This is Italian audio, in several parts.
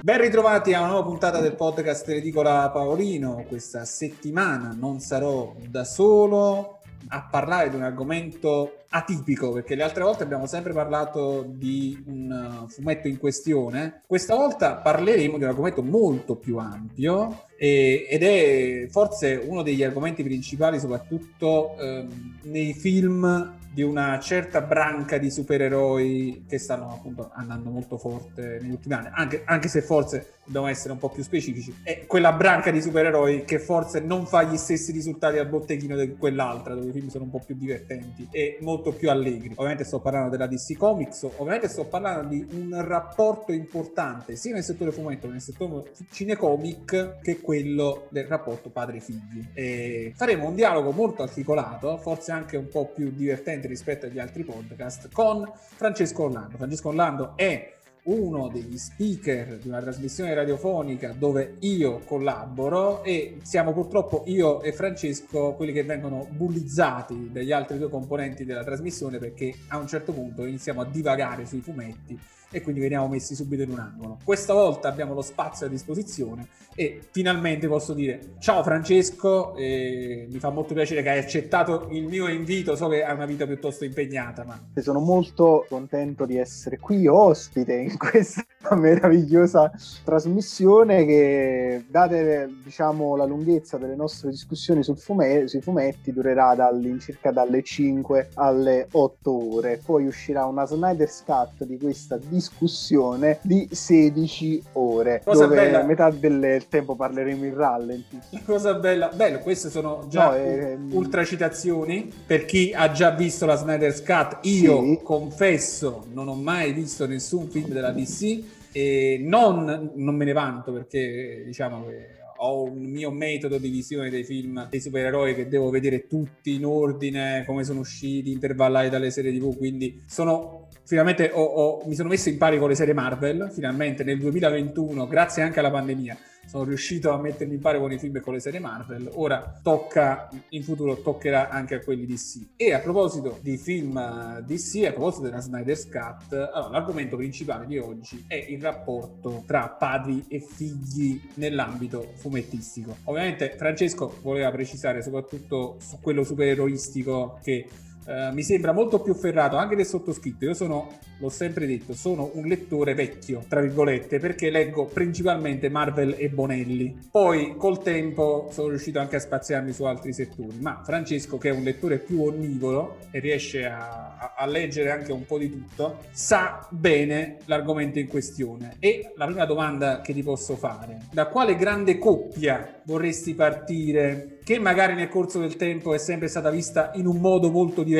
Ben ritrovati a una nuova puntata del podcast Edicola Paolino. Questa settimana non sarò da solo a parlare di un argomento atipico perché le altre volte abbiamo sempre parlato di un fumetto in questione. Questa volta parleremo di un argomento molto più ampio e, ed è forse uno degli argomenti principali, soprattutto ehm, nei film di una certa branca di supereroi che stanno appunto andando molto forte negli ultimi anni, anche, anche, se forse dobbiamo essere un po' più specifici, è quella branca di supereroi che forse non fa gli stessi risultati al botteghino di quell'altra, dove i film sono un po' più divertenti e molto più allegri. Ovviamente sto parlando della DC Comics, ovviamente sto parlando di un rapporto importante sia nel settore fumetto che nel settore cinecomic che quello del rapporto padre-figli. E faremo un dialogo molto articolato, forse anche un po' più divertente rispetto agli altri podcast con Francesco Orlando. Francesco Orlando è uno degli speaker di una trasmissione radiofonica dove io collaboro e siamo purtroppo io e Francesco quelli che vengono bullizzati dagli altri due componenti della trasmissione perché a un certo punto iniziamo a divagare sui fumetti e quindi veniamo messi subito in un angolo. Questa volta abbiamo lo spazio a disposizione e finalmente posso dire ciao Francesco, mi fa molto piacere che hai accettato il mio invito, so che hai una vita piuttosto impegnata. Ma... Sono molto contento di essere qui ospite in questa meravigliosa trasmissione che, date diciamo, la lunghezza delle nostre discussioni fume- sui fumetti, durerà dall'incirca dalle 5 alle 8 ore. Poi uscirà una Snyder's Cut di questa discussione di 16 ore, Cosa dove bella. metà del tempo parleremo in rallenti. Cosa bella, bello, queste sono già no, eh, ultra citazioni per chi ha già visto la Snyder's Cut. Io sì. confesso, non ho mai visto nessun film della DC e non, non me ne vanto perché diciamo che ho un mio metodo di visione dei film dei supereroi che devo vedere tutti in ordine, come sono usciti, intervallati dalle serie TV, quindi sono finalmente ho, ho, mi sono messo in pari con le serie Marvel, finalmente nel 2021, grazie anche alla pandemia sono riuscito a mettermi in pari con i film e con le serie Marvel, ora tocca, in futuro toccherà anche a quelli DC. E a proposito di film eh, DC, a proposito della Snyder's Cut, allora, l'argomento principale di oggi è il rapporto tra padri e figli nell'ambito fumettistico. Ovviamente Francesco voleva precisare soprattutto su quello supereroistico che Uh, mi sembra molto più ferrato anche del sottoscritto. Io sono, l'ho sempre detto, sono un lettore vecchio, tra virgolette, perché leggo principalmente Marvel e Bonelli. Poi col tempo sono riuscito anche a spaziarmi su altri settori. Ma Francesco, che è un lettore più onnivoro e riesce a, a, a leggere anche un po' di tutto, sa bene l'argomento in questione. E la prima domanda che ti posso fare, da quale grande coppia vorresti partire che magari nel corso del tempo è sempre stata vista in un modo molto diverso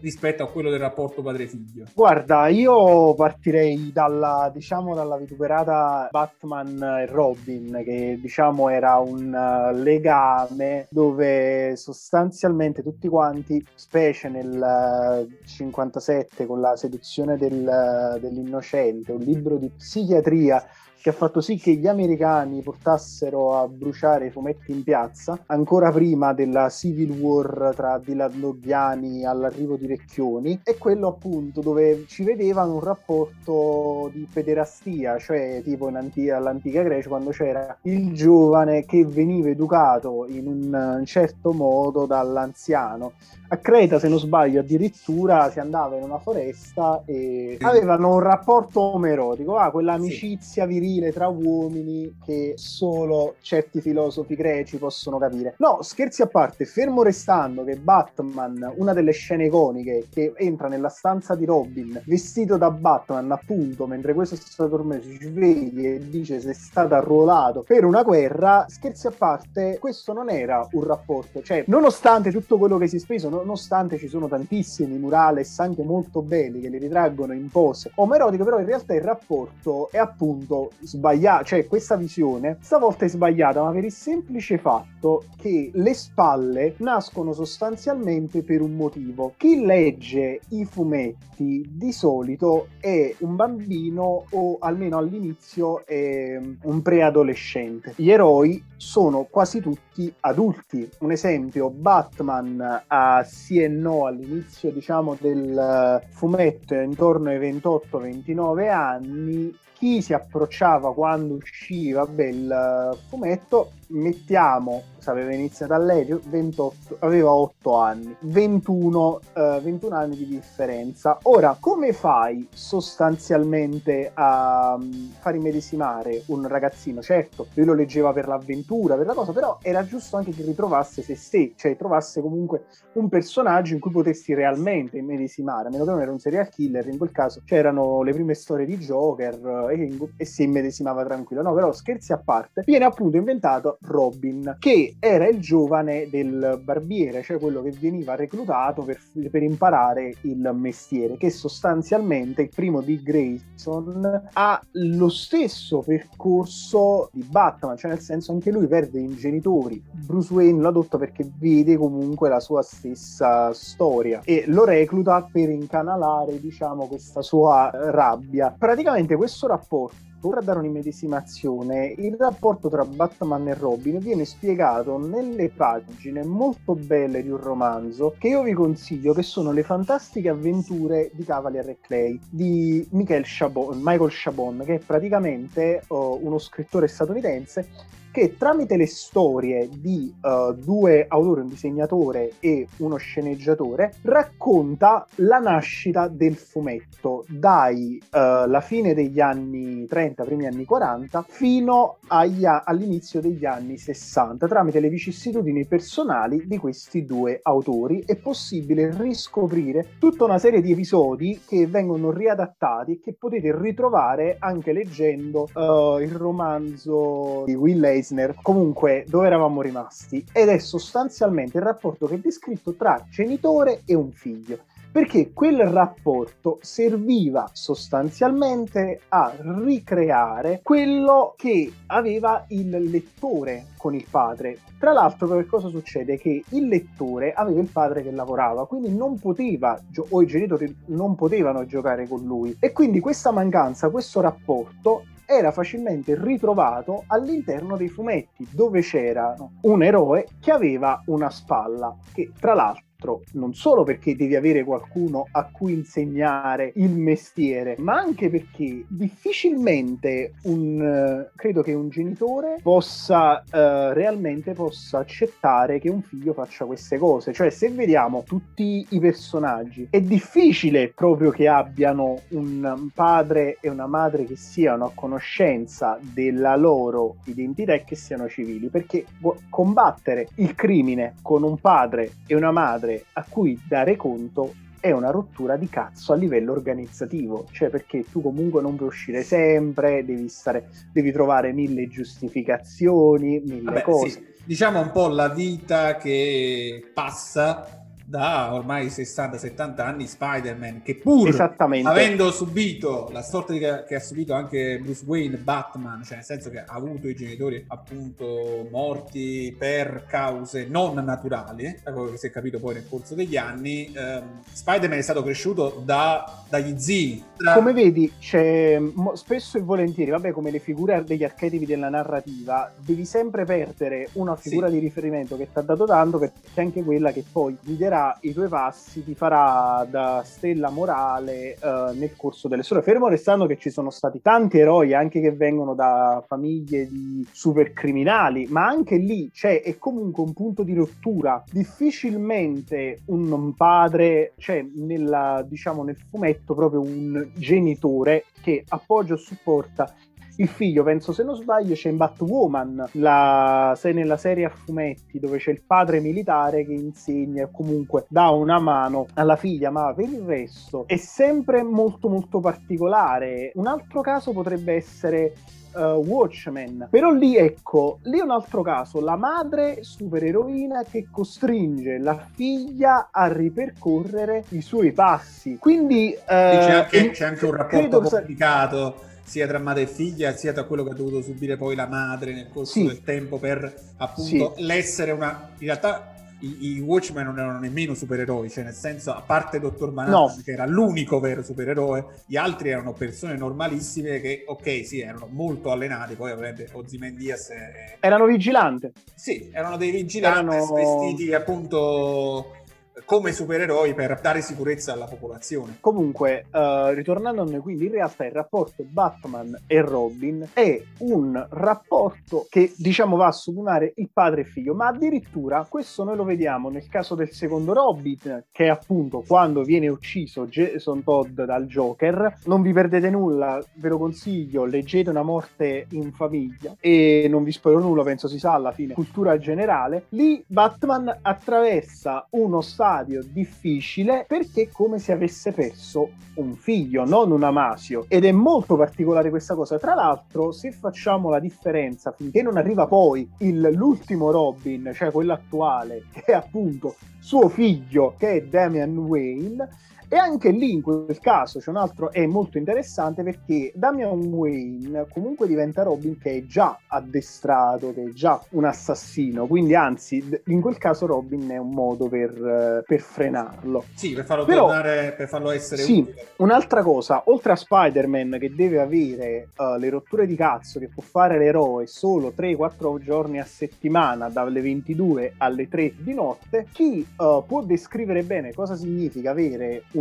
rispetto a quello del rapporto padre-figlio? Guarda, io partirei dalla, diciamo, dalla vituperata Batman e Robin, che diciamo era un uh, legame dove sostanzialmente tutti quanti, specie nel uh, 57 con la seduzione del, uh, dell'innocente, un libro di psichiatria che ha fatto sì che gli americani portassero a bruciare i fumetti in piazza ancora prima della Civil War tra Dilandoghiani all'arrivo di Recchioni e quello appunto dove ci vedevano un rapporto di pederastia, cioè tipo antica, all'antica Grecia quando c'era il giovane che veniva educato in un certo modo dall'anziano. A Creta, se non sbaglio, addirittura si andava in una foresta e avevano un rapporto omerotico, ah, quell'amicizia sì. virile tra uomini che solo certi filosofi greci possono capire. No, scherzi a parte, fermo restando che Batman, una delle scene iconiche che entra nella stanza di Robin vestito da Batman, appunto, mentre questo stato dormendo si sveglia e dice se è stato arruolato per una guerra, scherzi a parte, questo non era un rapporto, cioè, nonostante tutto quello che si è speso, nonostante ci sono tantissimi murales anche molto belli che li ritraggono in pose omerotiche, però in realtà il rapporto è appunto sbagliata, cioè questa visione stavolta è sbagliata, ma per il semplice fatto che le spalle nascono sostanzialmente per un motivo. Chi legge i fumetti di solito è un bambino o almeno all'inizio è un preadolescente. Gli eroi sono quasi tutti adulti. Un esempio, Batman a sì e no all'inizio diciamo del fumetto intorno ai 28-29 anni chi si approcciava quando usciva beh, il fumetto mettiamo se aveva iniziato a leggere 28, aveva 8 anni. 21, eh, 21 anni di differenza. Ora come fai sostanzialmente a um, far immedesimare un ragazzino? Certo lui lo leggeva per l'avventura per la cosa però era giusto anche che ritrovasse se stesso cioè trovasse comunque un personaggio in cui potessi realmente immedesimare a meno che non era un serial killer in quel caso. C'erano le prime storie di Joker eh, e, e si immedesimava tranquillo. No però scherzi a parte viene appunto inventato Robin, che era il giovane del barbiere, cioè quello che veniva reclutato per, per imparare il mestiere, che sostanzialmente il primo di Grayson ha lo stesso percorso di Batman, cioè nel senso anche lui perde i genitori. Bruce Wayne lo adotta perché vede comunque la sua stessa storia e lo recluta per incanalare, diciamo, questa sua rabbia. Praticamente questo rapporto per dare un'immedesimazione, il rapporto tra Batman e Robin viene spiegato nelle pagine molto belle di un romanzo che io vi consiglio, che sono le fantastiche avventure di Cavalier e Clay di Michael Chabon, Michael Chabon, che è praticamente uh, uno scrittore statunitense che tramite le storie di uh, due autori, un disegnatore e uno sceneggiatore, racconta la nascita del fumetto dai uh, fine degli anni 30, primi anni 40, fino agli, all'inizio degli anni 60. Tramite le vicissitudini personali di questi due autori è possibile riscoprire tutta una serie di episodi che vengono riadattati e che potete ritrovare anche leggendo uh, il romanzo di Will Eisner, comunque dove eravamo rimasti, ed è sostanzialmente il rapporto che è descritto tra genitore e un figlio perché quel rapporto serviva sostanzialmente a ricreare quello che aveva il lettore con il padre. Tra l'altro, che cosa succede? Che il lettore aveva il padre che lavorava, quindi non poteva, o i genitori non potevano giocare con lui. E quindi questa mancanza, questo rapporto era facilmente ritrovato all'interno dei fumetti, dove c'era un eroe che aveva una spalla, che tra l'altro non solo perché devi avere qualcuno a cui insegnare il mestiere, ma anche perché difficilmente un uh, credo che un genitore possa uh, realmente possa accettare che un figlio faccia queste cose. Cioè, se vediamo tutti i personaggi, è difficile proprio che abbiano un padre e una madre che siano a conoscenza della loro identità e che siano civili, perché combattere il crimine con un padre e una madre padre a cui dare conto è una rottura di cazzo a livello organizzativo, cioè perché tu comunque non puoi uscire sempre, devi, stare, devi trovare mille giustificazioni, mille Vabbè, cose. Sì. Diciamo un po' la vita che passa da ormai 60-70 anni Spider-Man, che pur avendo subito la sorte che, che, ha subito anche Bruce Wayne, Batman, cioè nel senso che ha avuto i genitori appunto morti per cause non naturali, da quello che si è capito poi nel corso degli anni, ehm, Spider-Man è stato cresciuto da, dagli zii. Da... Come vedi, c'è spesso e volentieri, vabbè, come le figure degli archetipi della narrativa, devi sempre perdere una figura sì. di riferimento che ti ha dato tanto, perché è anche quella che poi guiderà seguirà i tuoi passi, ti farà da stella morale uh, nel corso delle storie. Fermo restando che ci sono stati tanti eroi anche che vengono da famiglie di super criminali, ma anche lì c'è è comunque un punto di rottura. Difficilmente un padre, cioè nella, diciamo nel fumetto proprio un genitore che appoggia o supporta il figlio, penso se non sbaglio, c'è in Batwoman, la, sei nella serie a fumetti dove c'è il padre militare che insegna e comunque dà una mano alla figlia, ma per il resto è sempre molto molto particolare. Un altro caso potrebbe essere Uh, Watchmen. Però lì, ecco, lì è un altro caso, la madre supereroina che costringe la figlia a ripercorrere i suoi passi. Quindi... Uh, c'è, anche, c'è, anche, un rapporto complicato sia tra madre e figlia, sia tra quello che ha dovuto subire poi la madre nel corso sì. del tempo per appunto sì. l'essere una... In realtà i, i, Watchmen non erano nemmeno supereroi, cioè nel senso, a parte Dottor Manhattan, no. che era l'unico vero supereroe, gli altri erano persone normalissime che, ok, sì, erano molto allenati, poi ovviamente Ozymandias... È... Erano vigilanti. Sì, erano dei vigilanti erano... vestiti appunto come supereroi per dare sicurezza alla popolazione. Comunque, uh, ritornando a noi, quindi in realtà il rapporto Batman e Robin è un rapporto che diciamo va a sublimare il padre e figlio, ma addirittura questo noi lo vediamo nel caso del secondo Robin, che è appunto quando viene ucciso Jason Todd dal Joker. Non vi perdete nulla, ve lo consiglio, leggete una morte in famiglia e non vi spoilerò nulla, penso si sa alla fine, cultura generale. Lì Batman attraversa uno stato stadio difficile perché è come se avesse perso un figlio, non un amasio. Ed è molto particolare questa cosa. Tra l'altro, se facciamo la differenza finché non arriva poi il, l'ultimo Robin, cioè quello attuale, che è appunto suo figlio, che è Damian Wayne, e anche lì, in quel caso, c'è un altro, è molto interessante perché Damian Wayne comunque diventa Robin che è già addestrato, che è già un assassino. Quindi, anzi, in quel caso Robin è un modo per, per frenarlo. Sì, per farlo Però, tornare, per farlo essere sì, utile. Un'altra cosa, oltre a Spider-Man che deve avere uh, le rotture di cazzo, che può fare l'eroe solo 3-4 giorni a settimana, dalle 22 alle 3 di notte, chi uh, può descrivere bene cosa significa avere un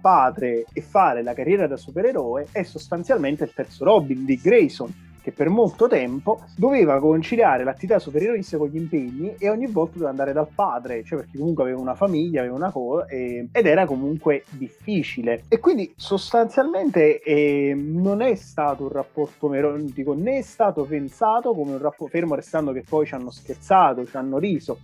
padre e fare la carriera da supereroe è sostanzialmente il terzo Robin di Grayson che per molto tempo doveva conciliare l'attività supereroista con gli impegni e ogni volta doveva andare dal padre, cioè perché comunque aveva una famiglia, aveva una cosa e... ed era comunque difficile. E quindi sostanzialmente eh, non è stato un rapporto merontico, né è stato pensato come un rapporto, fermo restando che poi ci hanno scherzato, ci hanno riso,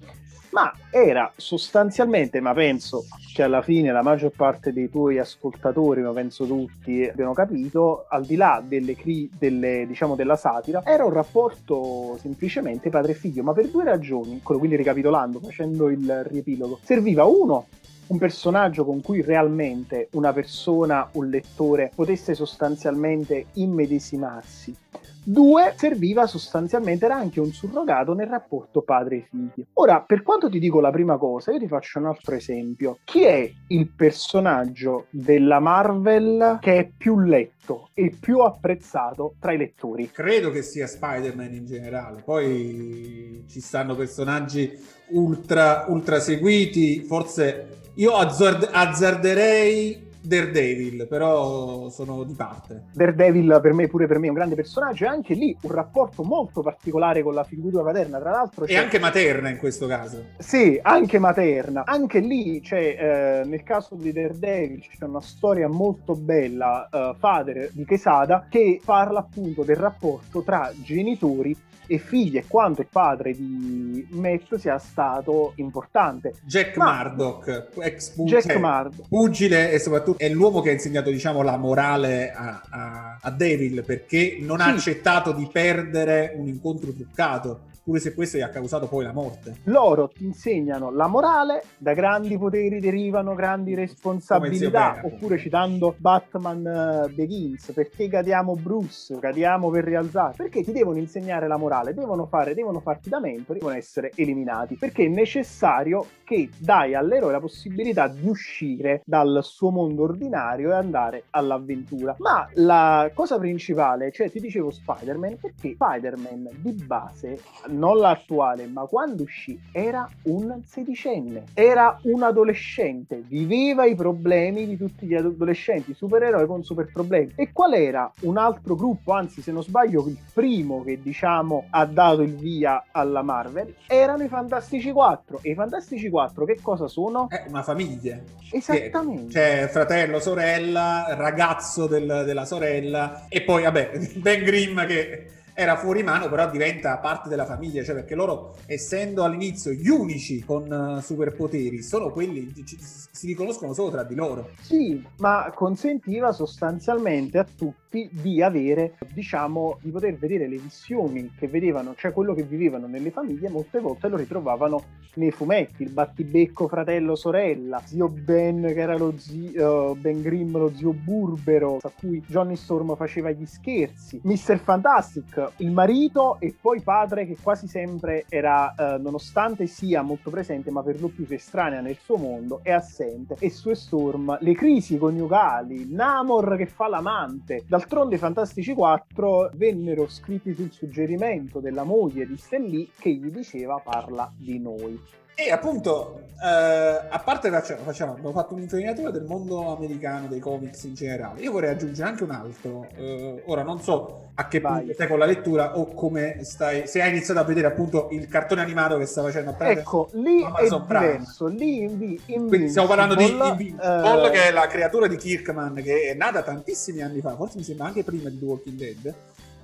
ma era sostanzialmente, ma penso che alla fine la maggior parte dei tuoi ascoltatori, ma penso tutti abbiano capito, al di là delle, cri- delle, diciamo, della satira, era un rapporto semplicemente padre-figlio, ma per due ragioni, quindi ricapitolando, facendo il riepilogo, serviva uno un personaggio con cui realmente una persona, un lettore potesse sostanzialmente immedesimarsi Due, serviva sostanzialmente, era anche un surrogato nel rapporto padre-figlio. Ora, per quanto ti dico la prima cosa, io ti faccio un altro esempio. Chi è il personaggio della Marvel che è più letto e più apprezzato tra i lettori? Credo che sia Spider-Man in generale. Poi ci stanno personaggi ultra, ultra seguiti. Forse io azzard- azzarderei Daredevil, però sono di parte. Daredevil per me, pure per me, è un grande personaggio e anche lì un rapporto molto particolare con la figura paterna, tra l'altro. E anche materna in questo caso. Sì, anche materna. Anche lì, cioè, eh, nel caso di Daredevil c'è una storia molto bella, uh, Father di Quesada, che parla appunto del rapporto tra genitori e figli e quanto il padre di Matt sia stato importante. Jack Ma, Murdoch, ex pugile, Jack Murdoch. pugile e soprattutto è l'uomo che ha insegnato diciamo, la morale a, a, a Devil perché non sì. ha accettato di perdere un incontro truccato pure se questo gli ha causato poi la morte. Loro ti insegnano la morale, da grandi poteri derivano grandi responsabilità, oppure citando Batman uh, Begins, perché cadiamo Bruce, cadiamo per rialzare, perché ti devono insegnare la morale, devono fare, devono farti da mentori, devono essere eliminati, perché è necessario che dai all'eroe la possibilità di uscire dal suo mondo ordinario e andare all'avventura. Ma la cosa principale, cioè ti dicevo Spider-Man, perché Spider-Man di base non l'attuale, ma quando uscì era un sedicenne, era un adolescente, viveva i problemi di tutti gli adolescenti, supereroi con super problemi. E qual era un altro gruppo, anzi se non sbaglio il primo che diciamo ha dato il via alla Marvel, erano i Fantastici 4. E i Fantastici 4 che cosa sono? È una famiglia. Esattamente. C'è fratello, sorella, ragazzo del, della sorella e poi vabbè Ben Grimm che era fuori mano, però diventa parte della famiglia, cioè perché loro, essendo all'inizio gli unici con uh, superpoteri, sono quelli che si riconoscono solo tra di loro. Sì, ma consentiva sostanzialmente a tutti di avere, diciamo, di poter vedere le visioni che vedevano, cioè quello che vivevano nelle famiglie, molte volte lo ritrovavano nei fumetti, il battibecco fratello sorella, zio Ben che era lo zio uh, Ben Grimm, lo zio Burbero, a cui Johnny Storm faceva gli scherzi, Mr. Fantastic, il marito e poi padre che quasi sempre era, uh, nonostante sia molto presente, ma per lo più si estranea nel suo mondo, è assente. E su Storm, le crisi coniugali, Namor che fa l'amante. D'altronde i Fantastici 4 vennero scritti sul suggerimento della moglie di Stellì che gli diceva parla di noi. E appunto, eh, a parte facciamo, facciamo, abbiamo fatto un'infarinatura del mondo americano, dei comics in generale. Io vorrei aggiungere anche un altro. Eh, ora non so a che Vai. punto stai con la lettura o come stai, se hai iniziato a vedere appunto il cartone animato che sta facendo appena Ecco, lì Amazon è diverso. Lì in, in Quindi stiamo parlando di Invincible, eh... che è la creatura di Kirkman che è nata tantissimi anni fa, forse mi sembra anche prima di The Walking Dead,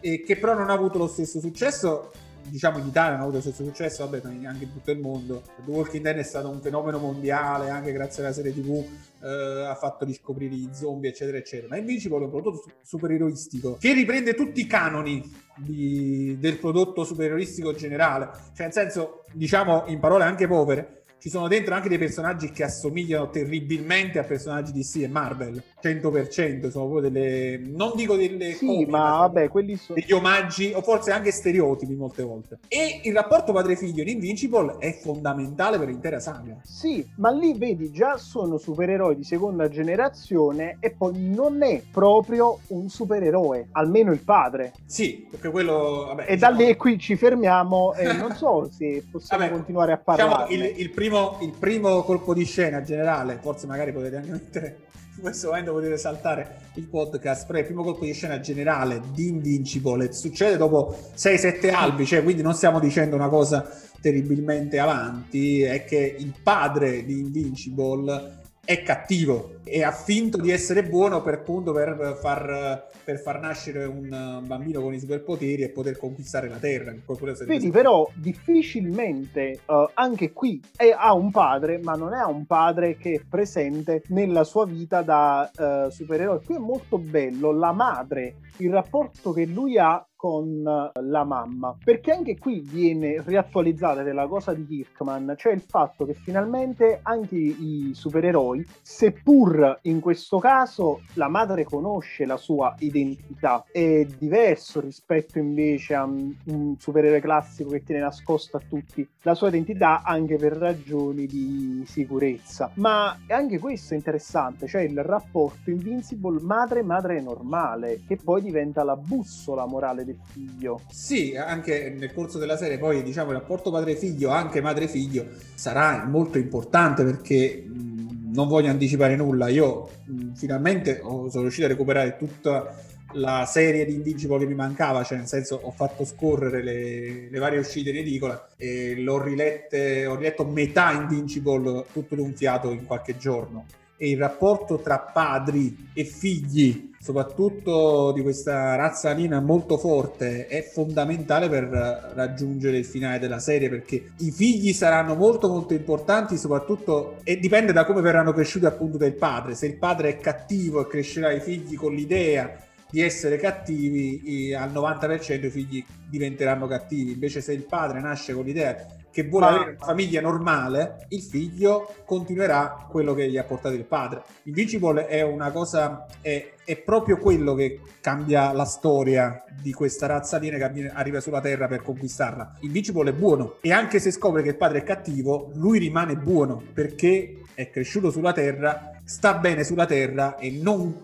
e che però non ha avuto lo stesso successo diciamo in Italia hanno avuto il stesso successo, vabbè, anche in tutto il mondo. The Walking Dead è stato un fenomeno mondiale, anche grazie alla serie TV eh, ha fatto riscoprire i zombie, eccetera, eccetera. Ma Invincible è un prodotto supereroistico che riprende tutti i canoni di, del prodotto supereroistico generale, cioè nel senso, diciamo in parole anche povere, ci sono dentro anche dei personaggi che assomigliano terribilmente a personaggi di DC e Marvel 100% sono proprio delle non dico delle sì copie, ma vabbè quelli sono degli omaggi o forse anche stereotipi molte volte. E il rapporto padre-figlio in Invincible è fondamentale per l'intera saga. Sì ma lì vedi già sono supereroi di seconda generazione e poi non è proprio un supereroe almeno il padre. Sì perché quello vabbè, e diciamo... da lì qui ci fermiamo e non so se possiamo vabbè, continuare a parlare diciamo, il, il primo primo, il primo colpo di scena generale, forse magari potete anche mettere in questo momento potete saltare il podcast, però il primo colpo di scena generale di Invincible succede dopo 6-7 albi, cioè quindi non stiamo dicendo una cosa terribilmente avanti, è che il padre di Invincible è cattivo e ha finto di essere buono per appunto per far, per far nascere un bambino con i superpoteri e poter conquistare la terra. Vedi, però difficilmente uh, anche qui è, ha un padre, ma non è un padre che è presente nella sua vita da uh, supereroe. Qui è molto bello la madre, il rapporto che lui ha con la mamma. Perché anche qui viene riattualizzata della cosa di Kirkman cioè il fatto che finalmente anche i supereroi seppur in questo caso la madre conosce la sua identità. È diverso rispetto invece a un supereroe classico che tiene nascosto a tutti la sua identità anche per ragioni di sicurezza. Ma anche questo è interessante cioè il rapporto Invincible madre-madre normale che poi diventa la bussola morale del figlio. Sì, anche nel corso della serie poi diciamo il rapporto padre-figlio, anche madre-figlio, sarà molto importante perché mh, non voglio anticipare nulla, io mh, finalmente ho, sono riuscito a recuperare tutta la serie di Invincible che mi mancava, cioè nel senso ho fatto scorrere le, le varie uscite in edicola e l'ho rilette, ho riletto metà Invincible tutto d'un fiato in qualche giorno e il rapporto tra padri e figli, soprattutto di questa razza alina molto forte, è fondamentale per raggiungere il finale della serie perché i figli saranno molto molto importanti, soprattutto e dipende da come verranno cresciuti appunto dal padre. Se il padre è cattivo e crescerà i figli con l'idea di essere cattivi, al 90% i figli diventeranno cattivi. Invece se il padre nasce con l'idea che vuole avere una famiglia normale, il figlio continuerà quello che gli ha portato il padre. Invincible è una cosa, è, è proprio quello che cambia la storia di questa razza aliena che arriva sulla Terra per conquistarla. Invincible è buono e anche se scopre che il padre è cattivo, lui rimane buono perché è cresciuto sulla Terra, sta bene sulla Terra e non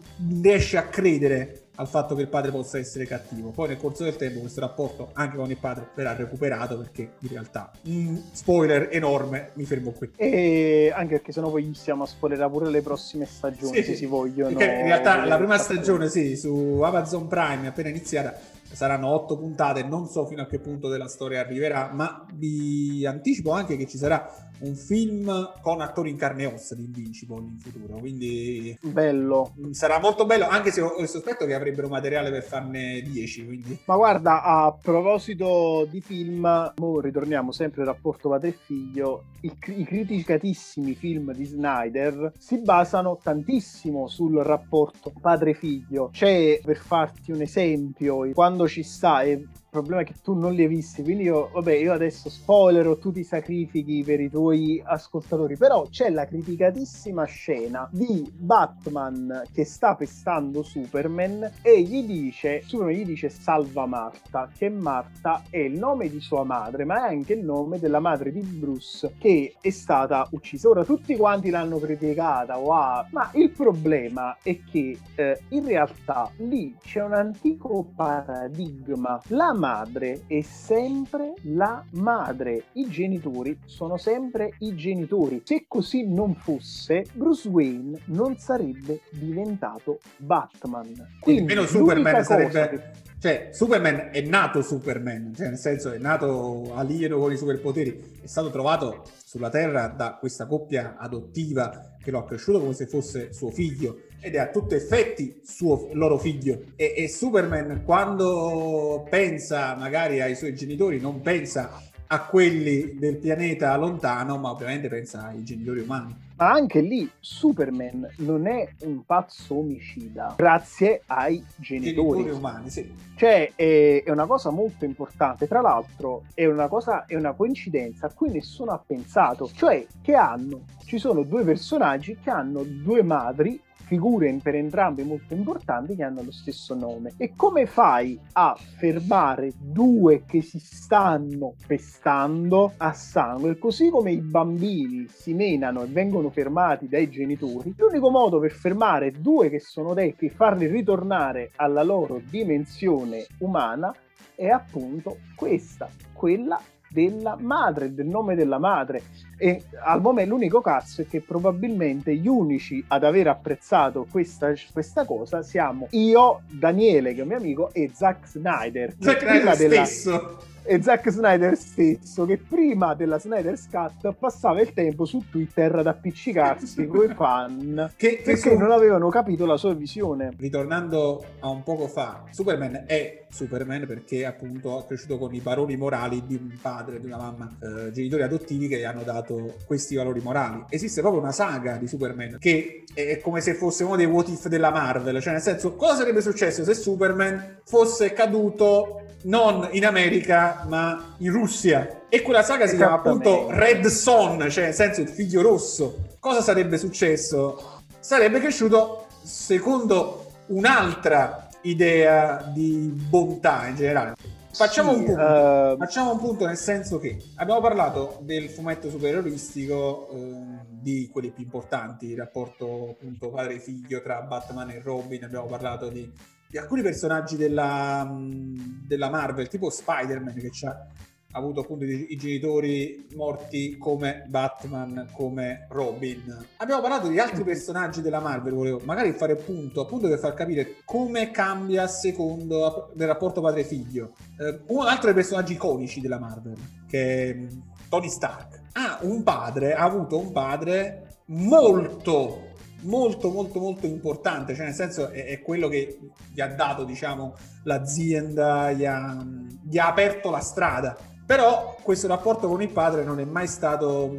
riesce a credere al fatto che il padre possa essere cattivo. Poi nel corso del tempo questo rapporto anche con il padre verrà recuperato perché in realtà, mm, spoiler enorme, mi fermo qui. E anche perché sennò poi iniziamo a spoilerare pure le prossime stagioni sì, se si vogliono. Perché in realtà la prima stagione sì, su Amazon Prime appena iniziata saranno otto puntate, non so fino a che punto della storia arriverà, ma vi anticipo anche che ci sarà un film con attori in carne e ossa di Invincible in futuro, quindi bello. Sarà molto bello, anche se ho il sospetto che avrebbero materiale per farne 10, quindi. Ma guarda, a proposito di film, ritorniamo sempre al rapporto padre e figlio, i, i criticatissimi film di Snyder si basano tantissimo sul rapporto padre-figlio. C'è, per farti un esempio, quando ci sta, e problema è che tu non li hai visti, quindi io, vabbè, io adesso spoilerò, tu ti sacrifichi per i tuoi ascoltatori, però c'è la criticatissima scena di Batman che sta pestando Superman e gli dice, Superman gli dice salva Marta, che Marta è il nome di sua madre, ma è anche il nome della madre di Bruce che è stata uccisa. Ora tutti quanti l'hanno criticata, wow, ma il problema è che eh, in realtà lì c'è un antico paradigma. La madre è sempre la madre, i genitori sono sempre i genitori. Se così non fosse, Bruce Wayne non sarebbe diventato Batman. Quindi, Quindi Superman sarebbe... Che... Cioè, Superman è nato Superman, cioè nel senso è nato alieno con i superpoteri, è stato trovato sulla Terra da questa coppia adottiva che lo ha cresciuto come se fosse suo figlio ed è a tutti effetti suo loro figlio e, e Superman quando pensa magari ai suoi genitori non pensa a quelli del pianeta lontano, ma ovviamente pensa ai genitori umani. Ma anche lì Superman non è un pazzo omicida, grazie ai genitori, umani. Sì. Cioè, è, è, una cosa molto importante. Tra l'altro, è una cosa, è una coincidenza a cui nessuno ha pensato. Cioè, che hanno, ci sono due personaggi che hanno due madri figure per entrambi molto importanti che hanno lo stesso nome. E come fai a fermare due che si stanno pestando a sangue? Così come i bambini si menano e vengono fermati dai genitori, l'unico modo per fermare due che sono detti e farli ritornare alla loro dimensione umana è appunto questa, quella della madre, del nome della madre. E al momento l'unico cazzo è che probabilmente gli unici ad aver apprezzato questa, questa cosa siamo io, Daniele, che è un mio amico, e Zack Snyder. Zack Snyder della... stesso e Zack Snyder stesso che prima della Snyder's Cut passava il tempo su Twitter ad appiccicarsi con i fan che, perché su... non avevano capito la sua visione. Ritornando a un poco fa, Superman è Superman perché appunto è cresciuto con i valori morali di un padre, di una mamma, eh, genitori adottivi che gli hanno dato questi valori morali. Esiste proprio una saga di Superman che è come se fosse uno dei what if della Marvel, cioè nel senso cosa sarebbe successo se Superman fosse caduto non in America ma in Russia. E quella saga si chiama appunto Red Son, cioè nel senso il figlio rosso. Cosa sarebbe successo? Sarebbe cresciuto secondo un'altra idea di bontà in generale. Facciamo, sì, un punto, uh... facciamo un punto nel senso che abbiamo parlato del fumetto supereroistico eh, di quelli più importanti, il rapporto appunto padre-figlio tra Batman e Robin, abbiamo parlato di di alcuni personaggi della, della Marvel, tipo Spider-Man che ha avuto appunto i, genitori morti come Batman, come Robin. Abbiamo parlato di altri personaggi della Marvel, volevo magari fare punto, appunto per far capire come cambia a secondo del rapporto padre-figlio. Eh, un altro dei personaggi iconici della Marvel, che è Tony Stark. Ha un padre, ha avuto un padre molto molto molto molto importante, cioè nel senso è, è quello che gli ha dato diciamo l'azienda, gli ha, gli ha aperto la strada. Però questo rapporto con il padre non è mai stato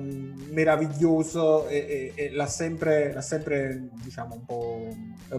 meraviglioso e, e, e l'ha, sempre, l'ha sempre, diciamo, un po'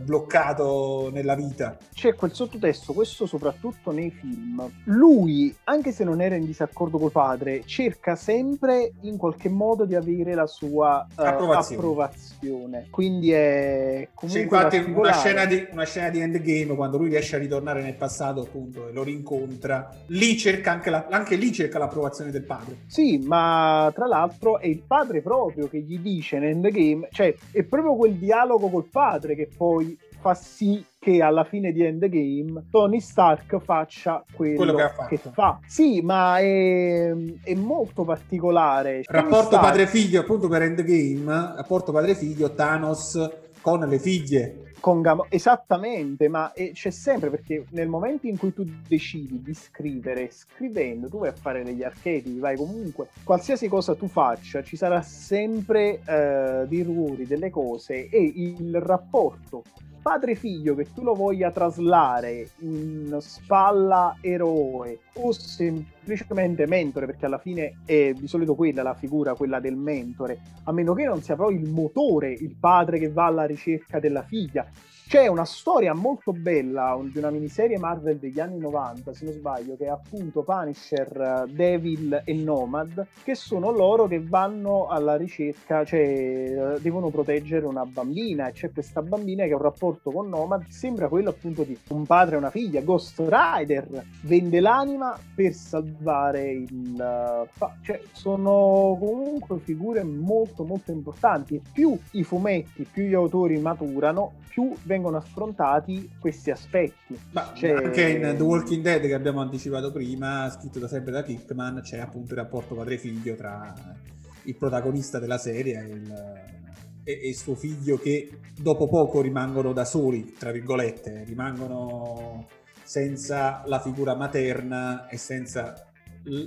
bloccato nella vita. C'è quel sottotesto, questo soprattutto nei film. Lui, anche se non era in disaccordo col padre, cerca sempre in qualche modo di avere la sua uh, approvazione. approvazione. Quindi è comunque C'è infatti una scena, di, una scena di Endgame quando lui riesce a ritornare nel passato appunto e lo rincontra. Lì cerca anche, la, anche lì cerca l'approvazione del padre. Sì, ma tra l'altro è il padre proprio che gli dice in Endgame, cioè è proprio quel dialogo col padre che poi fa sì che alla fine di Endgame Tony Stark faccia quello, quello che, che, fa. Sì, ma è, è molto particolare. Rapporto Stark... padre-figlio, appunto per Endgame, rapporto padre-figlio, Thanos con le figlie con Gamo- esattamente, ma eh, c'è sempre perché nel momento in cui tu decidi di scrivere, scrivendo, tu vai a fare degli archetipi, vai comunque, qualsiasi cosa tu faccia, ci sarà sempre eh, dei ruoli, delle cose e il rapporto padre-figlio che tu lo voglia traslare in spalla eroe o semplicemente mentore, perché alla fine è di solito quella la figura, quella del mentore, a meno che non sia proprio il motore, il padre che va alla ricerca della figlia, c'è una storia molto bella di una miniserie Marvel degli anni 90, se non sbaglio, che è appunto Punisher, Devil e Nomad, che sono loro che vanno alla ricerca, cioè devono proteggere una bambina e c'è questa bambina che ha un rapporto con Nomad, sembra quello appunto di un padre e una figlia, Ghost Rider, vende l'anima per salvare il... cioè sono comunque figure molto molto importanti. Più i fumetti, più gli autori maturano, più vengono affrontati questi aspetti. Ma cioè... anche in The Walking Dead che abbiamo anticipato prima, scritto da sempre da Kickman, c'è appunto il rapporto padre-figlio tra il protagonista della serie e il, e, e suo figlio che dopo poco rimangono da soli, tra virgolette, rimangono senza la figura materna e senza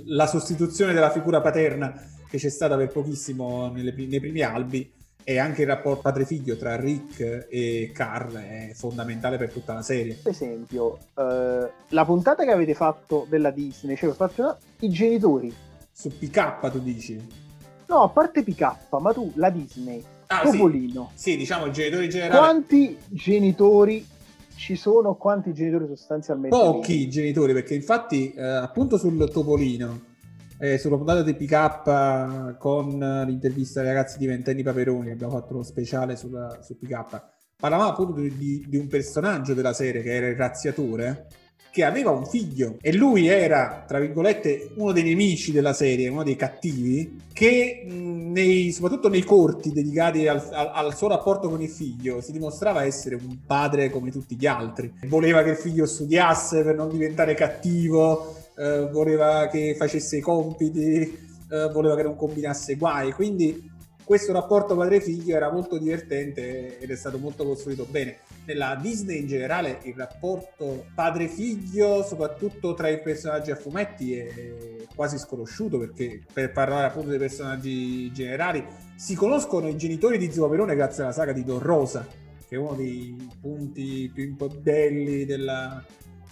la sostituzione della figura paterna che c'è stata per pochissimo nelle, nei primi albi e anche il rapporto padre-figlio tra Rick e Carl è fondamentale per tutta la serie. Per esempio, eh, la puntata che avete fatto della Disney, cioè fatto, i genitori. Su PK tu dici? No, a parte PK, ma tu, la Disney, ah, Topolino. Sì. sì, diciamo i genitori generali. Quanti genitori ci sono quanti genitori sostanzialmente? Pochi genitori, perché infatti eh, appunto sul Topolino eh, sulla puntata di PK con l'intervista ai ragazzi di Ventenni Paperoni, abbiamo fatto uno speciale sulla, su PK. Parlavamo appunto di, di, un personaggio della serie che era il razziatore, che aveva un figlio e lui era, tra virgolette, uno dei nemici della serie, uno dei cattivi, che nei, soprattutto nei corti dedicati al, al, al, suo rapporto con il figlio si dimostrava essere un padre come tutti gli altri. Voleva che il figlio studiasse per non diventare cattivo, eh, voleva che facesse i compiti, eh, voleva che non combinasse guai, quindi questo rapporto padre-figlio era molto divertente ed è stato molto costruito bene. Nella Disney in generale il rapporto padre-figlio, soprattutto tra i personaggi a fumetti, è quasi sconosciuto perché per parlare appunto dei personaggi generali si conoscono i genitori di Zio Perone grazie alla saga di Don Rosa, che è uno dei punti più belli della,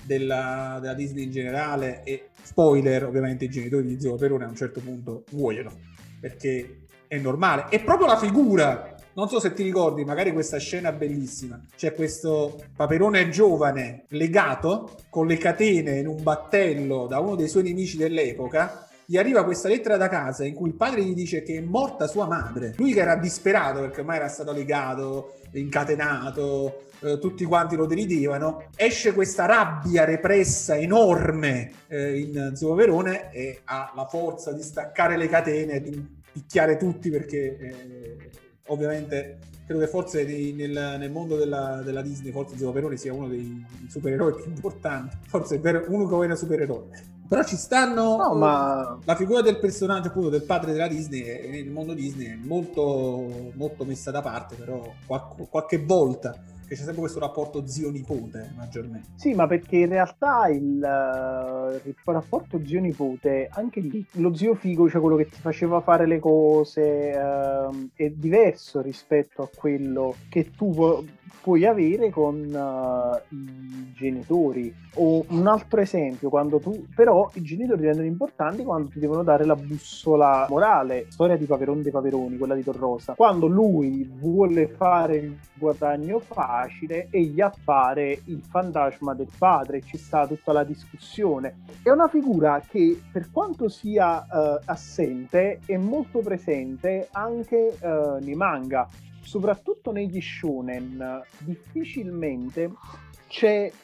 della, della, Disney in generale e spoiler ovviamente i genitori di Zio Perone a un certo punto muoiono perché è normale. È proprio la figura non so se ti ricordi magari questa scena bellissima. C'è questo Paperone giovane legato con le catene in un battello da uno dei suoi nemici dell'epoca gli arriva questa lettera da casa in cui il padre gli dice che è morta sua madre. Lui che era disperato perché ormai era stato legato, incatenato, eh, tutti quanti lo deridevano, esce questa rabbia repressa enorme eh, in Zio Verone e ha la forza di staccare le catene, di picchiare tutti perché eh, ovviamente credo che forse di, nel, nel, mondo della, della, Disney forse Zio Verone sia uno dei supereroi più importanti, forse è l'unico vero supereroe. Però ci stanno. No, ma... La figura del personaggio, appunto, del padre della Disney, nel mondo Disney è molto, molto messa da parte, però qualche, qualche volta che c'è sempre questo rapporto zio-nipote maggiormente. Sì, ma perché in realtà il, uh, il rapporto zio-nipote, anche lì, lo zio figo, cioè quello che ti faceva fare le cose, uh, è diverso rispetto a quello che tu puoi avere con uh, i genitori. O un altro esempio, quando tu, però i genitori diventano importanti quando ti devono dare la bussola morale. Storia di Paperon dei Paperoni, quella di Torrosa. Quando lui vuole fare il guadagno facile e gli appare il fantasma del padre, ci sta tutta la discussione. È una figura che, per quanto sia uh, assente, è molto presente anche uh, nei manga soprattutto negli shonen, difficilmente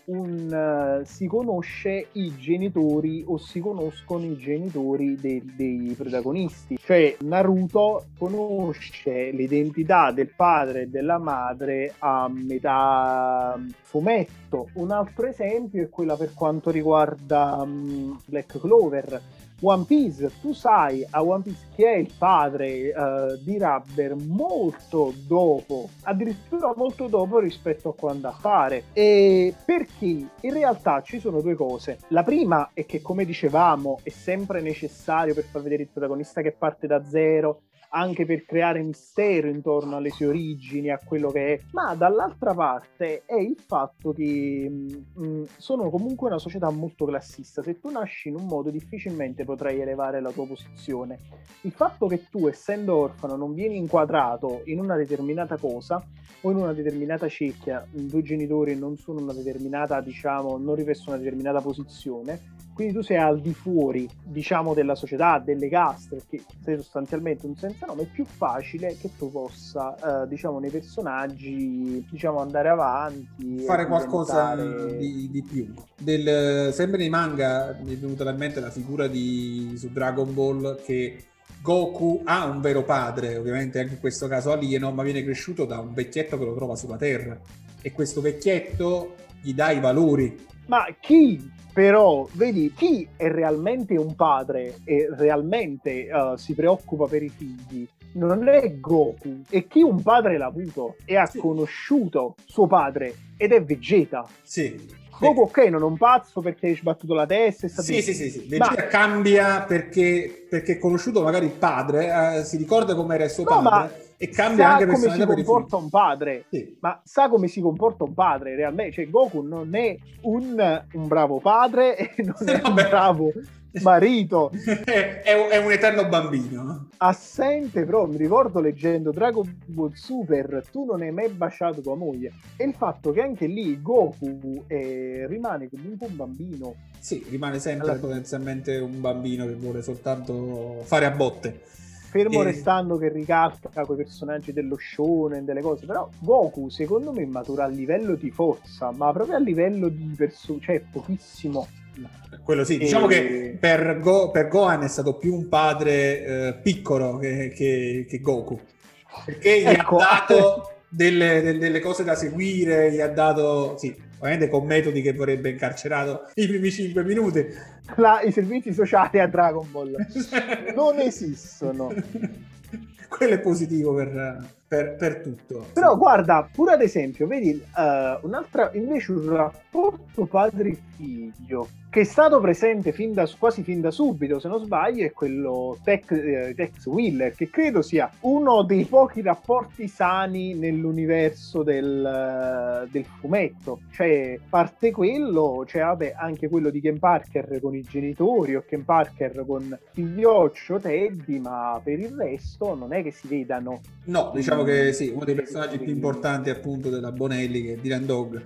un uh, si conosce i genitori o si conoscono i genitori de- dei protagonisti. Cioè Naruto conosce l'identità del padre e della madre a metà fumetto. Un altro esempio è quella per quanto riguarda um, Black Clover One Piece, tu sai a One Piece chi è il padre uh, di Rubber molto dopo, addirittura molto dopo rispetto a quando appare. E perché in realtà ci sono due cose. La prima è che, come dicevamo, è sempre necessario per far vedere il protagonista che parte da zero anche per creare mistero intorno alle sue origini, a quello che è, ma dall'altra parte è il fatto che mh, mm, mm, sono comunque una società molto classista. Se tu nasci in un modo difficilmente potrai elevare la tua posizione. Il fatto che tu, essendo orfano, non vieni inquadrato in una determinata cosa o in una determinata cecchia, i tuoi genitori non sono una determinata, diciamo, non rivestono una determinata posizione, quindi tu sei al di fuori, diciamo, della società, delle caste, perché sei sostanzialmente un senza nome, è più facile che tu possa, eh, diciamo, nei personaggi, diciamo, andare avanti. Fare qualcosa di, di, più. Del, sempre nei manga mi è venuta alla mente la figura di, su Dragon Ball che Goku ha un vero padre, ovviamente anche in questo caso alieno, ma viene cresciuto da un vecchietto che lo trova sulla Terra. E questo vecchietto gli dà i valori. Ma chi però vedi chi è realmente un padre e realmente uh, si preoccupa per i figli non è Goku. E chi un padre l'ha avuto e ha sì. conosciuto suo padre ed è Vegeta. Sì Goku ok non è un pazzo perché hai sbattuto la testa sì, sì sì sì. Vegeta ma... cambia perché, perché conosciuto magari il padre eh, si ricorda come era il suo no, padre e cambia sa anche come si comporta un padre. Sì. ma sa come si comporta un padre realmente cioè Goku non è un, un bravo padre e non è un bravo marito. È, un, è, un, eterno bambino. Assente però mi ricordo leggendo Dragon Ball Super tu non hai mai baciato tua moglie. E il fatto che anche lì Goku eh, rimane comunque un bambino. Sì rimane sempre Alla... potenzialmente un bambino che vuole soltanto fare a botte fermo e... restando che ricalca quei personaggi dello shonen, delle cose, però Goku secondo me matura a livello di forza, ma proprio a livello di persona, cioè pochissimo. Quello sì, diciamo che per, Go, per, Gohan è stato più un padre eh, piccolo che, che, che, Goku, perché gli ecco. ha dato delle, delle, cose da seguire, gli ha dato, sì, ovviamente con metodi che vorrebbe incarcerato i primi 5 minuti. La, I servizi sociali a Dragon Ball non esistono. Quello è positivo per, per, per tutto. Però guarda, pure ad esempio, vedi, uh, un'altra, invece un rapporto padre-figlio che è stato presente fin da, quasi fin da subito, se non sbaglio, è quello Tex, eh, Tex Wheeler, che credo sia uno dei pochi rapporti sani nell'universo del, del fumetto. Cioè, parte quello, cioè, vabbè, anche quello di Ken Parker con i genitori o Ken Parker con figlioccio Teddy, ma per il resto non è che si vedano. No, diciamo che sì, uno dei personaggi più importanti appunto della Bonelli, che è Dylan Dog.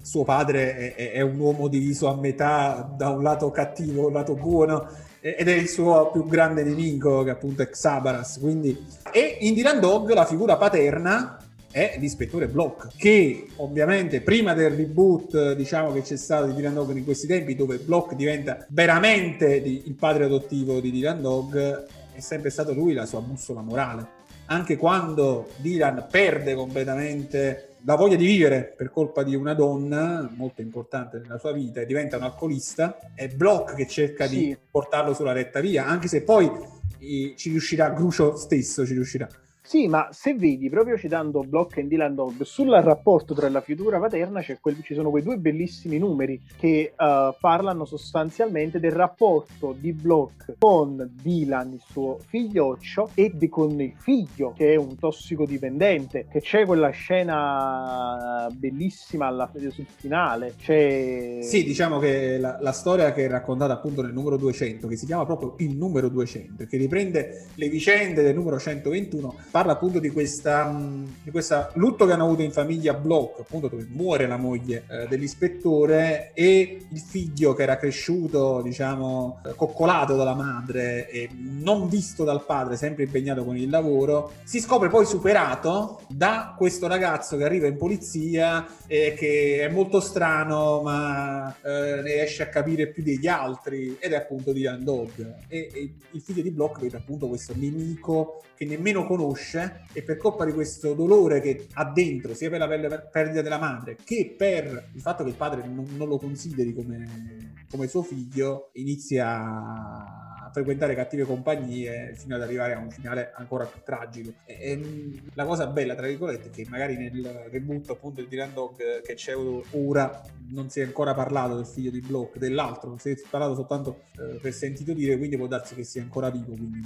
Suo padre è, è, un uomo diviso a metà da un lato cattivo un lato buono ed è il suo più grande nemico che appunto è Xabaras. Quindi e in Dylan Dog la figura paterna è l'ispettore Block che ovviamente prima del reboot diciamo che c'è stato di Dylan Dog in questi tempi dove Block diventa veramente il padre adottivo di Dylan Dog è sempre stato lui la sua bussola morale anche quando Dylan perde completamente la voglia di vivere per colpa di una donna molto importante nella sua vita e diventa un alcolista, è Block che cerca sì. di portarlo sulla retta via, anche se poi ci riuscirà, Grucio stesso ci riuscirà. Sì, ma se vedi, proprio citando Block e Dylan Dog, sul rapporto tra la figura paterna quel, ci sono quei due bellissimi numeri che uh, parlano sostanzialmente del rapporto di Block con Dylan, il suo figlioccio, e di, con il figlio, che è un tossicodipendente, che c'è quella scena bellissima alla, sul finale. C'è... Sì, diciamo che la, la storia che è raccontata appunto nel numero 200, che si chiama proprio il numero 200, che riprende le vicende del numero 121, parla appunto di questa, mm, di questa lutto che hanno avuto in famiglia Block, appunto dove muore la moglie eh, dell'ispettore e il figlio che era cresciuto, diciamo, coccolato dalla madre e non visto dal padre, sempre impegnato con il lavoro, si scopre poi superato da questo ragazzo che arriva in polizia e che è molto strano, ma eh, riesce a capire più degli altri ed è appunto Dylan Dog. E, e il figlio di Block vede appunto questo nemico che nemmeno conosce conosce e per colpa di questo dolore che ha dentro, sia per la perdita della madre che per il fatto che il padre non, non lo consideri come, come suo figlio, inizia a frequentare cattive compagnie fino ad arrivare a un finale ancora più tragico. E, e, la cosa bella, tra virgolette, è che magari nel reboot appunto di Dylan Dog che c'è ora non si è ancora parlato del figlio di Block, dell'altro, non si è parlato soltanto eh, per sentito dire, quindi può darsi che sia ancora vivo, quindi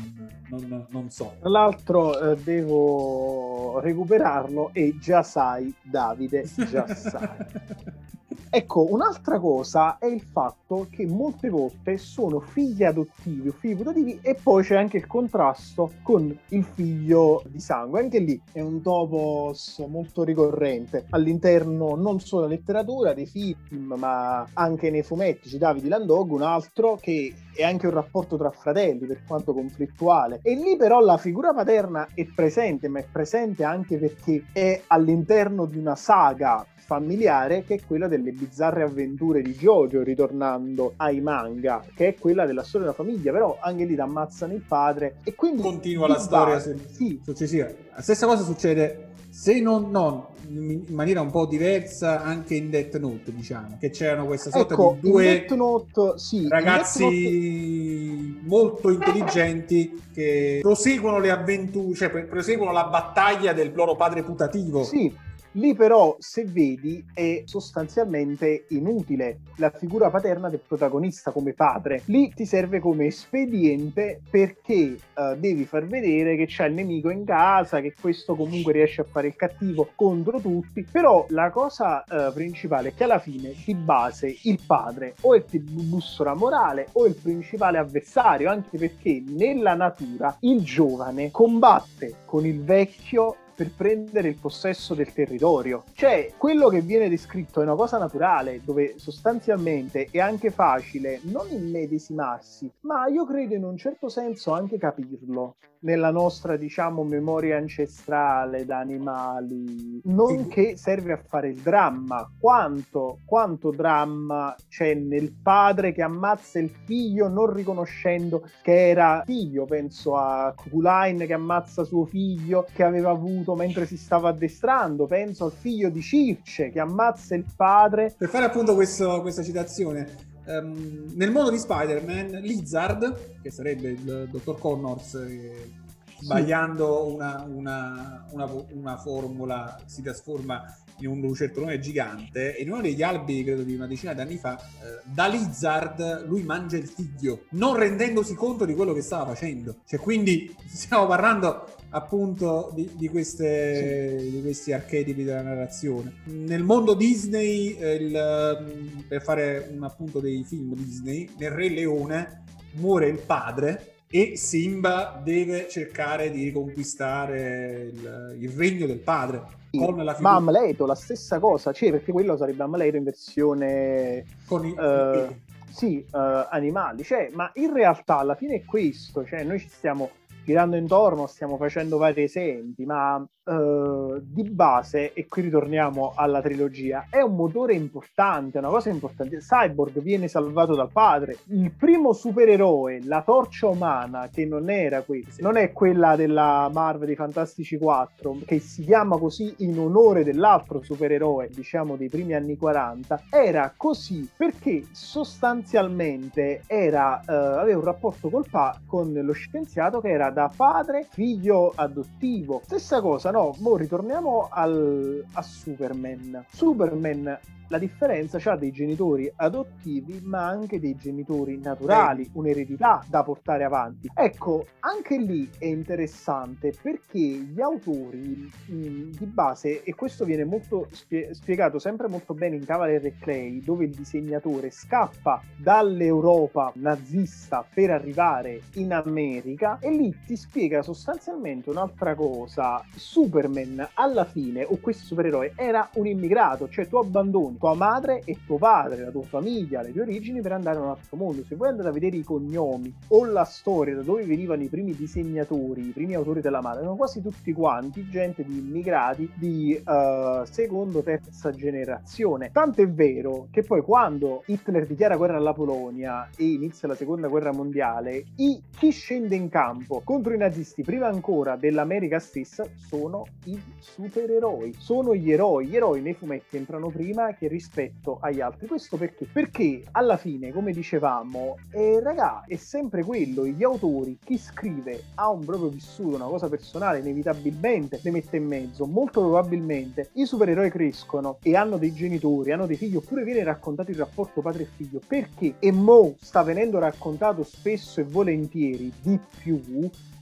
non, non, non so. Tra l'altro eh, devo recuperarlo e già sai, Davide, già sai. Ecco, un'altra cosa è il fatto che molte volte sono figli adottivi o figli putativi e poi c'è anche il contrasto con il figlio di sangue. Anche lì è un topos molto ricorrente all'interno non solo della letteratura, dei film, ma anche nei fumetti. Citavi di Landog, un altro che è anche un rapporto tra fratelli, per quanto conflittuale. E lì però la figura paterna è presente, ma è presente anche perché è all'interno di una saga familiare che è quella delle bizzarre avventure di Jojo ritornando ai manga che è quella della storia della famiglia però anche lì ammazzano il padre e quindi continua la storia base, sì. successiva la stessa cosa succede se non, non, in maniera un po' diversa anche in Death Note diciamo che c'erano questa sorta ecco, di due Note, sì, ragazzi Note... molto intelligenti che proseguono le avventure cioè proseguono la battaglia del loro padre putativo. Sì Lì però, se vedi, è sostanzialmente inutile la figura paterna del protagonista come padre. Lì ti serve come espediente perché uh, devi far vedere che c'è il nemico in casa, che questo comunque riesce a fare il cattivo contro tutti. Però la cosa uh, principale è che alla fine, di base, il padre o è il bussola morale o il principale avversario, anche perché nella natura il giovane combatte con il vecchio per prendere il possesso del territorio. Cioè, quello che viene descritto è una cosa naturale, dove sostanzialmente è anche facile non immedesimarsi, ma io credo in un certo senso anche capirlo nella nostra, diciamo, memoria ancestrale da animali, non che serve a fare il dramma. Quanto, quanto dramma c'è nel padre che ammazza il figlio non riconoscendo che era figlio, penso a Kukulain che ammazza suo figlio che aveva avuto mentre si stava addestrando, penso al figlio di Circe che ammazza il padre. Per fare appunto questo, questa citazione, Um, nel mondo di Spider-Man, Lizard, che sarebbe il dottor Connors, eh, sbagliando una, una, una, una, formula, si trasforma in un lucertolone gigante. E in uno degli albi, credo di una decina d'anni fa, eh, da Lizard lui mangia il figlio, non rendendosi conto di quello che stava facendo. Cioè, quindi stiamo parlando appunto di, di, queste, sì. di, questi archetipi della narrazione. Nel mondo Disney, eh, il, per fare un appunto dei film Disney, nel Re Leone muore il padre e Simba deve cercare di riconquistare il, il regno del padre. Con. Ma Amleto, la stessa cosa, cioè, perché quello sarebbe Amleto in versione... Con i... Uh, sì, uh, animali, cioè, ma in realtà alla fine è questo, cioè noi ci stiamo girando intorno, stiamo facendo vari esempi, ma uh, di base, e qui ritorniamo alla trilogia, è un motore importante, una cosa importante. Cyborg viene salvato dal padre. Il primo supereroe, la torcia umana, che non era questa, non è quella della Marvel dei Fantastici 4, che si chiama così in onore dell'altro supereroe, diciamo dei primi anni 40, era così perché sostanzialmente era, uh, aveva un rapporto col pa- con lo scienziato che era da padre figlio adottivo. Stessa cosa, no? Mo ritorniamo al, a Superman. Superman la differenza c'ha dei genitori adottivi ma anche dei genitori naturali, un'eredità da portare avanti. Ecco, anche lì è interessante perché gli autori mh, di base, e questo viene molto spie- spiegato sempre molto bene in Cavalier e Clay, dove il disegnatore scappa dall'Europa nazista per arrivare in America e lì ti spiega sostanzialmente un'altra cosa. Superman alla fine, o questo supereroe, era un immigrato, cioè tu abbandoni tua madre e tuo padre, la tua famiglia, le tue origini per andare in un altro mondo. Se voi andate a vedere i cognomi o la storia da dove venivano i primi disegnatori, i primi autori della madre, erano quasi tutti quanti gente di immigrati di uh, secondo, terza generazione. Tanto è vero che poi quando Hitler dichiara guerra alla Polonia e inizia la seconda guerra mondiale, i, chi scende in campo contro i nazisti prima ancora dell'America stessa sono i supereroi, sono gli eroi. Gli eroi nei fumetti entrano prima gerarchie rispetto agli altri. Questo perché? Perché alla fine, come dicevamo, eh, raga, è sempre quello, gli autori, chi scrive ha un proprio vissuto, una cosa personale, inevitabilmente le mette in mezzo. Molto probabilmente i supereroi crescono e hanno dei genitori, hanno dei figli, oppure viene raccontato il rapporto padre e figlio. Perché? E mo sta venendo raccontato spesso e volentieri di più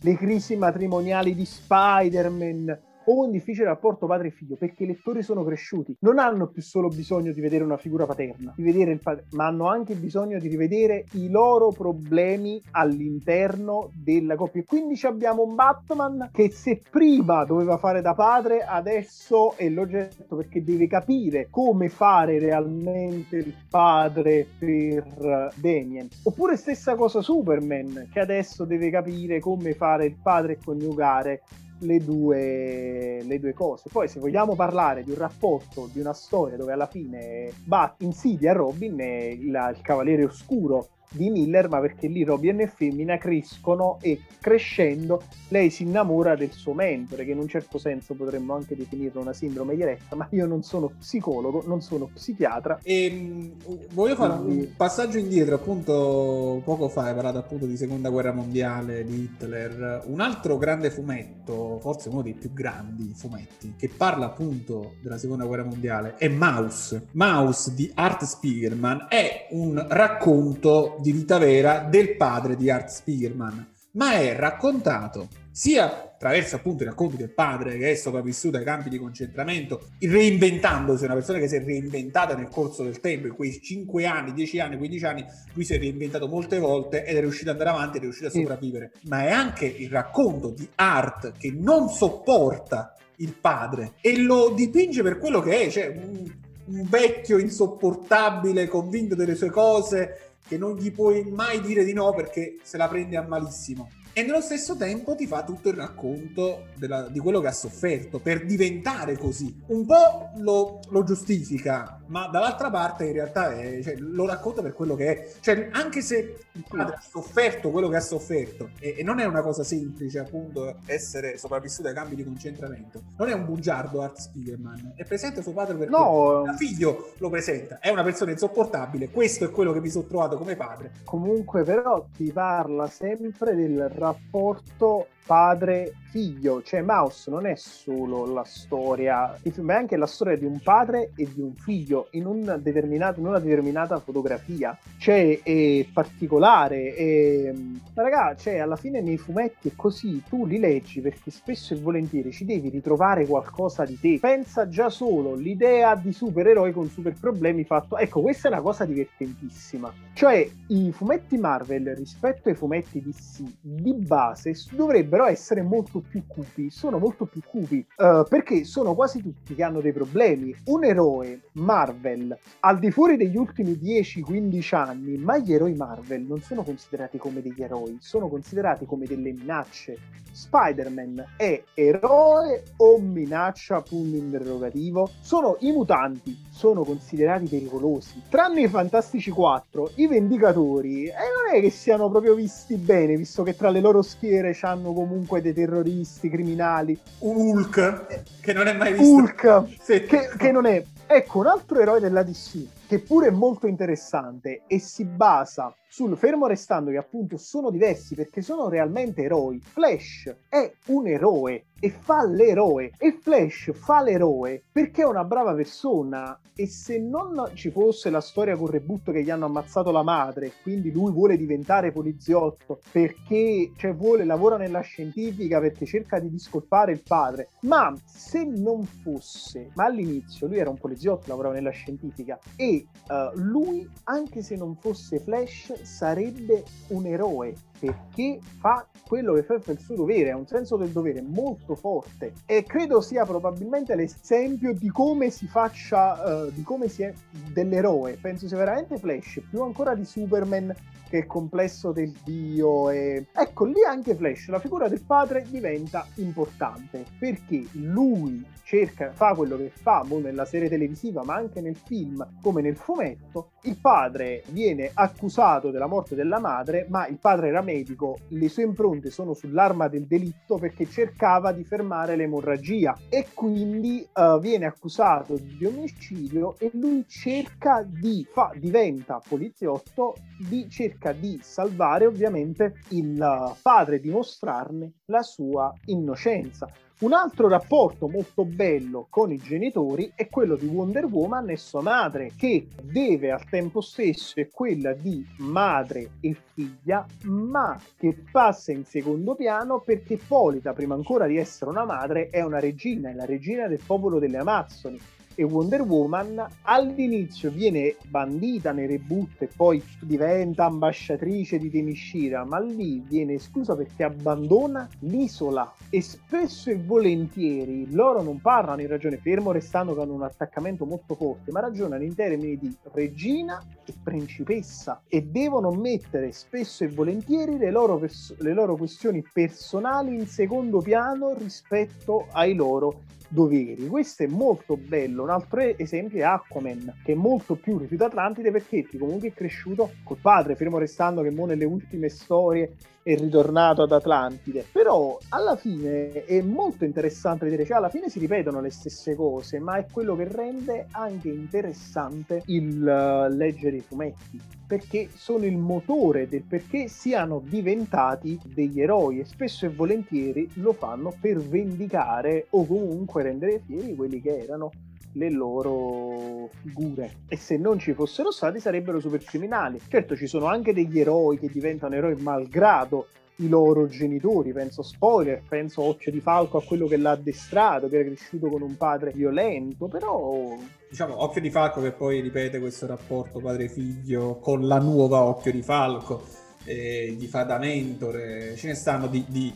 le crisi matrimoniali di Spider-Man o un difficile rapporto padre e figlio perché i lettori sono cresciuti, non hanno più solo bisogno di vedere una figura paterna, padre, ma hanno anche bisogno di rivedere i loro problemi all'interno della coppia. E quindi abbiamo un Batman che se prima doveva fare da padre, adesso è l'oggetto perché deve capire come fare realmente il padre per Damien. Oppure stessa cosa Superman, che adesso deve capire come fare il padre e coniugare le due, le due, cose. Poi, se vogliamo parlare di un rapporto, di una storia dove alla fine Bat insidia Robin, il, il Cavaliere Oscuro di Miller, ma perché lì Robin e femmina crescono e crescendo lei si innamora del suo mentore, che in un certo senso potremmo anche definirlo una sindrome di Eretta, ma io non sono psicologo, non sono psichiatra. E ehm, voglio fare un passaggio indietro, appunto poco fa hai parlato appunto di seconda guerra mondiale, di Hitler, un altro grande fumetto, forse uno dei più grandi fumetti, che parla appunto della seconda guerra mondiale, è Mouse. Mouse di Art Spiegelman è un racconto di vita vera del padre di Art Spiegelman, ma è raccontato sia attraverso appunto i racconti del padre che è sopravvissuto ai campi di concentramento, reinventandosi, una persona che si è reinventata nel corso del tempo, in quei 5 anni, 10 anni, 15 anni, lui si è reinventato molte volte ed è riuscito ad andare avanti, è riuscito a sopravvivere. Ma è anche il racconto di Art che non sopporta il padre e lo dipinge per quello che è, cioè un, un vecchio insopportabile, convinto delle sue cose, che non gli puoi mai dire di no perché se la prende a malissimo e nello stesso tempo ti fa tutto il racconto della, di quello che ha sofferto per diventare così. Un po' lo, lo giustifica, ma dall'altra parte in realtà è, cioè, lo racconta per quello che è. Cioè, anche se il padre ha sofferto quello che ha sofferto, e, e, non è una cosa semplice appunto essere sopravvissuto ai campi di concentramento, non è un bugiardo Art Spiegelman, è presente suo padre perché no. il figlio lo presenta, è una persona insopportabile, questo è quello che mi sono trovato come padre. Comunque però ti parla sempre del rapporto padre figlio, cioè Mouse non è solo la storia, il film è anche la storia di un padre e di un figlio in, un in una determinata fotografia, cioè è particolare, è... raga, cioè alla fine nei fumetti è così, tu li leggi perché spesso e volentieri ci devi ritrovare qualcosa di te, pensa già solo l'idea di supereroi con super problemi fatto, ecco questa è una cosa divertentissima, cioè i fumetti Marvel rispetto ai fumetti DC di base dovrebbero essere molto più cupi, sono molto più cupi, uh, perché sono quasi tutti che hanno dei problemi. Un eroe Marvel, al di fuori degli ultimi 10-15 anni, ma gli eroi Marvel non sono considerati come degli eroi, sono considerati come delle minacce. Spider-Man è eroe o minaccia, punto interrogativo? Sono i mutanti, sono considerati pericolosi. Tranne i Fantastici 4, i Vendicatori, e eh, non è che siano proprio visti bene, visto che tra le loro schiere hanno comunque dei terroristi, criminali. Un Hulk, che non è mai visto. Hulk, sì. che, che non è... Ecco, un altro eroe della DC, che pure è molto interessante e si basa sul fermo restando che appunto sono diversi perché sono realmente eroi. Flash è un eroe e fa l'eroe e Flash fa l'eroe perché è una brava persona e se non ci fosse la storia con Rebutto che gli hanno ammazzato la madre quindi lui vuole diventare poliziotto perché cioè, vuole lavora nella scientifica perché cerca di discolpare il padre ma se non fosse ma all'inizio lui era un poliziotto lavorava nella scientifica e uh, lui anche se non fosse Flash sarebbe un eroe perché fa quello che fa il suo dovere, ha un senso del dovere molto forte e credo sia probabilmente l'esempio di come si faccia, uh, di come si è dell'eroe. Penso sia veramente Flash, più ancora di Superman che il complesso del dio e ecco lì anche Flash la figura del padre diventa importante perché lui cerca fa quello che fa nella serie televisiva ma anche nel film come nel fumetto il padre viene accusato della morte della madre ma il padre era medico, le sue impronte sono sull'arma del delitto perché cercava di fermare l'emorragia e quindi uh, viene accusato di omicidio e lui cerca di, fa, diventa poliziotto, di, cerca di salvare ovviamente il padre, dimostrarne la sua innocenza. Un altro rapporto molto bello con i genitori è quello di Wonder Woman e sua madre, che deve al tempo stesso è quella di madre e figlia, ma che passa in secondo piano perché Polita, prima ancora di essere una madre, è una regina, è la regina del popolo delle Amazzoni e Wonder Woman all'inizio viene bandita nei reboot e poi diventa ambasciatrice di Temishira, ma lì viene esclusa perché abbandona l'isola. E spesso e volentieri loro non parlano in ragione fermo restando con un attaccamento molto forte, ma ragionano in termini di regina e principessa e devono mettere spesso e volentieri le loro, pers- le loro questioni personali in secondo piano rispetto ai loro doveri. Questo è molto bello. Un altro esempio è Aquaman, che è molto più rifiuto Atlantide perché comunque è cresciuto col padre, fermo restando che mo nelle ultime storie è ritornato ad Atlantide. Però alla fine è molto interessante vedere, cioè alla fine si ripetono le stesse cose, ma è quello che rende anche interessante il uh, leggere i fumetti perché sono il motore del perché siano diventati degli eroi e spesso e volentieri lo fanno per vendicare o comunque rendere fieri quelli che erano le loro figure e se non ci fossero stati sarebbero super criminali. Certo ci sono anche degli eroi che diventano eroi malgrado i loro genitori, penso spoiler, penso Occhio di Falco a quello che l'ha addestrato, che era cresciuto con un padre violento, però... Diciamo, Occhio di Falco che poi ripete questo rapporto padre-figlio con la nuova Occhio di Falco, eh, di Fada Mentore, ce ne stanno di, di,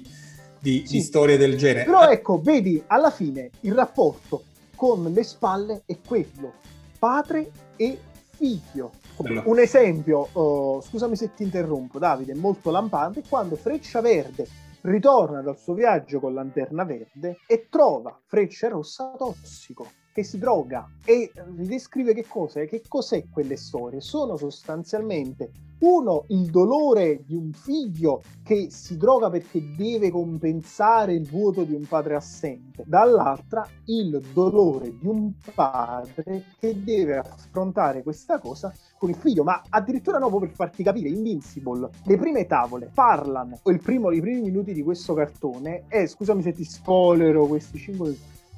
di, sì. di storie del genere. Però ecco, vedi, alla fine il rapporto con le spalle è quello, padre e figlio. Un esempio, oh, scusami se ti interrompo Davide, molto lampante, quando Freccia Verde ritorna dal suo viaggio con Lanterna Verde e trova Freccia Rossa tossico che si droga e descrive che cosa che cos'è quelle storie. Sono sostanzialmente uno il dolore di un figlio che si droga perché deve compensare il vuoto di un padre assente. Dall'altra il dolore di un padre che deve affrontare questa cosa con il figlio. Ma addirittura no per farti capire Invincible le prime tavole parlano il primo, i primi minuti di questo cartone e scusami se ti spoilero questi 5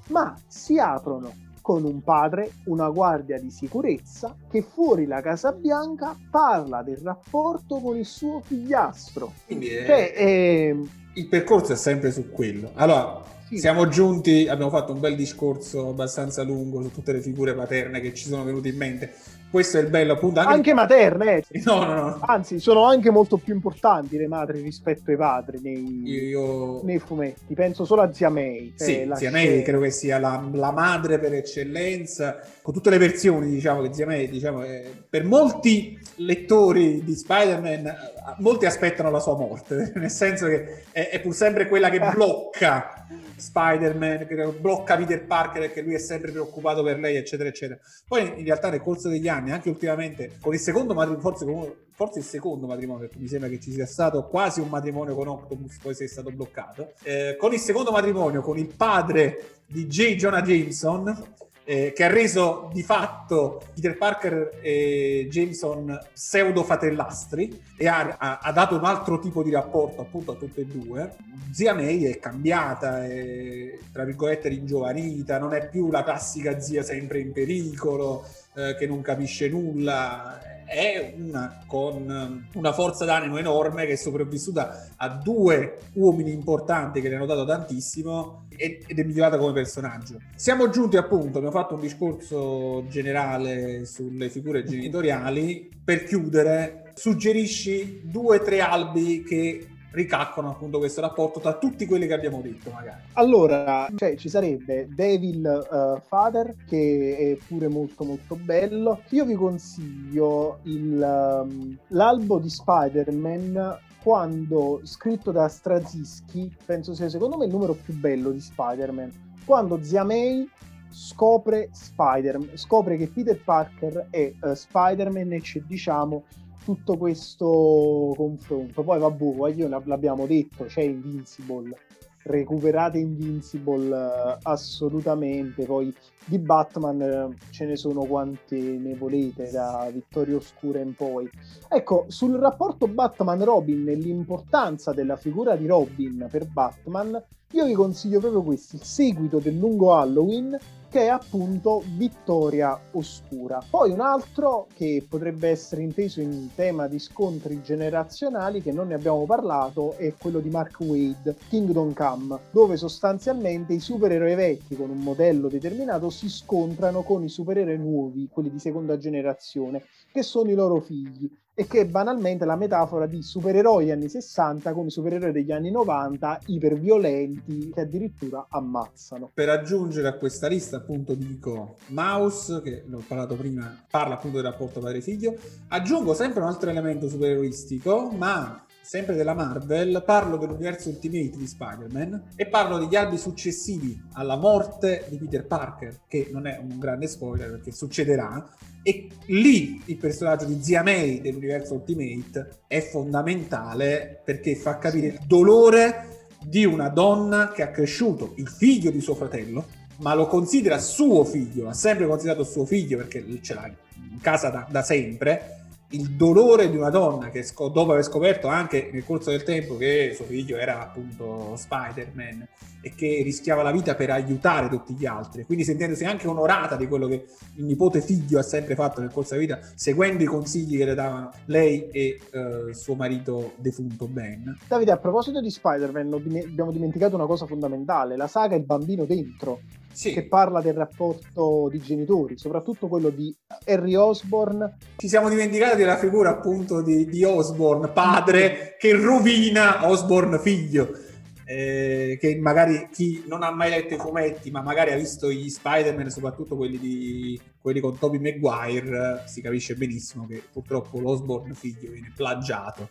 ma si aprono con un padre, una guardia di sicurezza, che fuori la Casa Bianca parla del rapporto con il suo figliastro. Quindi è... Cioè, è... il percorso è sempre su quello. Allora, sì. siamo giunti, abbiamo fatto un bel discorso abbastanza lungo su tutte le figure paterne che ci sono venute in mente questo è il bello appunto anche, anche materne eh. no, no, no. anzi sono anche molto più importanti le madri rispetto ai padri nei, Io... nei fumetti penso solo a Zia May sì, Zia May credo che sia la, la, madre per eccellenza con tutte le versioni diciamo che Zia May diciamo, è, per molti lettori di Spider-Man molti aspettano la sua morte nel senso che è, è pur sempre quella che blocca Spider-Man, che blocca Peter Parker perché lui è sempre preoccupato per lei, eccetera, eccetera. Poi in realtà nel corso degli anni, anche ultimamente, con il secondo matrimonio, forse, forse il secondo matrimonio, perché mi sembra che ci sia stato quasi un matrimonio con Octopus, poi sei stato bloccato, eh, con il secondo matrimonio, con il padre di J. Jonah Jameson, eh, che ha reso di fatto Peter Parker e Jameson pseudo fratellastri e ha, ha, ha, dato un altro tipo di rapporto appunto a tutte e due. Zia May è cambiata, è tra virgolette ringiovanita, non è più la classica zia sempre in pericolo, eh, che non capisce nulla, è una con una forza d'animo enorme che è sopravvissuta a due uomini importanti che le hanno dato tantissimo ed è migliorata come personaggio. Siamo giunti appunto, abbiamo fatto un discorso generale sulle figure genitoriali. Per chiudere, suggerisci due o tre albi che ricaccano appunto questo rapporto tra tutti quelli che abbiamo detto magari. Allora, cioè, ci sarebbe Devil uh, Father che è pure molto molto bello. Io vi consiglio il, um, l'albo di Spider-Man quando scritto da Straczynski, penso sia secondo me il numero più bello di Spider-Man, quando Zia May scopre Spider-Man, scopre che Peter Parker è uh, Spider-Man e c'è diciamo tutto questo confronto. Poi vabbè, io l'abbiamo detto, c'è Invincible, recuperate Invincible uh, assolutamente, poi di Batman uh, ce ne sono quante ne volete da Vittoria Oscura in poi. Ecco, sul rapporto Batman-Robin e l'importanza della figura di Robin per Batman, io vi consiglio proprio questo, il seguito del lungo Halloween che è appunto Vittoria Oscura. Poi un altro che potrebbe essere inteso in tema di scontri generazionali, che non ne abbiamo parlato, è quello di Mark Wade, Kingdom Come, dove sostanzialmente i supereroi vecchi con un modello determinato si scontrano con i supereroi nuovi, quelli di seconda generazione, che sono i loro figli e che è banalmente la metafora di supereroi anni 60 come supereroi degli anni 90 iperviolenti che addirittura ammazzano. Per aggiungere a questa lista appunto dico Mouse, che l'ho parlato prima, parla appunto del rapporto padre-figlio, aggiungo sempre un altro elemento supereroistico, ma sempre della Marvel, parlo dell'universo Ultimate di Spider-Man e parlo degli albi successivi alla morte di Peter Parker, che non è un grande spoiler perché succederà, e lì il personaggio di Zia May dell'universo Ultimate è fondamentale perché fa capire il dolore di una donna che ha cresciuto il figlio di suo fratello, ma lo considera suo figlio, ha sempre considerato suo figlio perché ce l'ha in casa da, da sempre il dolore di una donna che dopo aver scoperto anche nel corso del tempo che suo figlio era appunto Spider-Man e che rischiava la vita per aiutare tutti gli altri, quindi sentendosi anche onorata di quello che il nipote figlio ha sempre fatto nel corso della vita, seguendo i consigli che le davano lei e uh, suo marito defunto Ben. Davide, a proposito di Spider-Man, abbiamo dimenticato una cosa fondamentale, la saga Il bambino dentro sì. che parla del rapporto di genitori, soprattutto quello di Harry Osborne. Ci siamo dimenticati della figura appunto di, di Osborne, padre, che rovina Osborne figlio. Eh, che magari chi non ha mai letto i fumetti, ma magari ha visto gli Spider-Man, soprattutto quelli, di, quelli con Tobey Maguire, si capisce benissimo che purtroppo l'Osborne figlio viene plagiato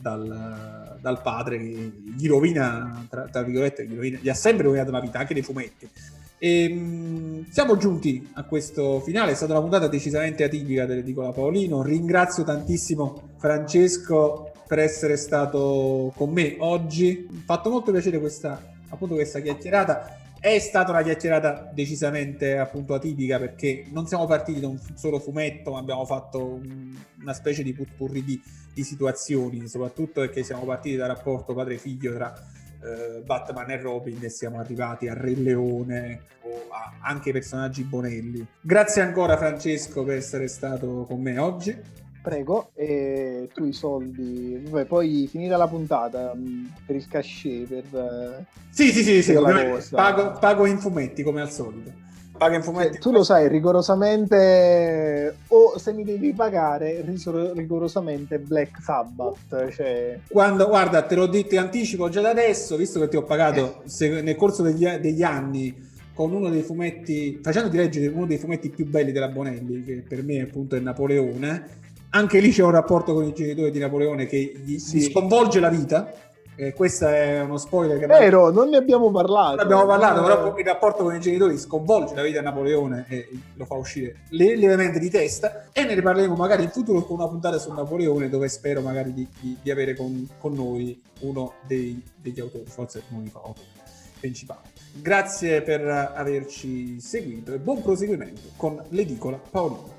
dal, dal padre che gli rovina, tra, tra virgolette, gli, rovina, gli ha sempre rovinato la vita, anche nei fumetti. E, ehm, siamo giunti a questo finale, è stata una puntata decisamente atipica dell'edicola Paolino. Ringrazio tantissimo Francesco per essere stato con me oggi. Mi ha fatto molto piacere questa, appunto, questa chiacchierata. È stata una chiacchierata decisamente appunto atipica perché non siamo partiti da un solo fumetto, ma abbiamo fatto un, una specie di putpurri di, di situazioni, soprattutto perché siamo partiti dal rapporto padre-figlio tra eh, Batman e Robin e siamo arrivati a Re Leone o a anche personaggi bonelli. Grazie ancora Francesco per essere stato con me oggi. Prego, e tu i soldi, Vabbè, poi finita la puntata mm, per il cachet, per... Sì, sì, sì, sì pago, pago in fumetti come al solito paga in fumetti. Tu lo sai, rigorosamente, o se mi devi pagare, rigorosamente Black Sabbath. Cioè... Quando, guarda, te l'ho detto in anticipo già da adesso, visto che ti ho pagato eh. se, nel corso degli, degli, anni con uno dei fumetti, facendoti leggere uno dei fumetti più belli della Bonelli, che per me appunto è Napoleone. Anche lì c'è un rapporto con i genitori di Napoleone che gli, sì. gli sconvolge la vita eh, questo è uno spoiler che vero, non ne abbiamo parlato. Non abbiamo parlato, però il rapporto con i genitori sconvolge la vita di Napoleone e lo fa uscire lievemente di testa. E ne riparleremo magari in futuro con una puntata su Napoleone, dove spero magari di, di, di avere con, con, noi uno dei, degli autori, forse uno dei autori principali. Grazie per averci seguito e buon proseguimento con l'edicola Paolino.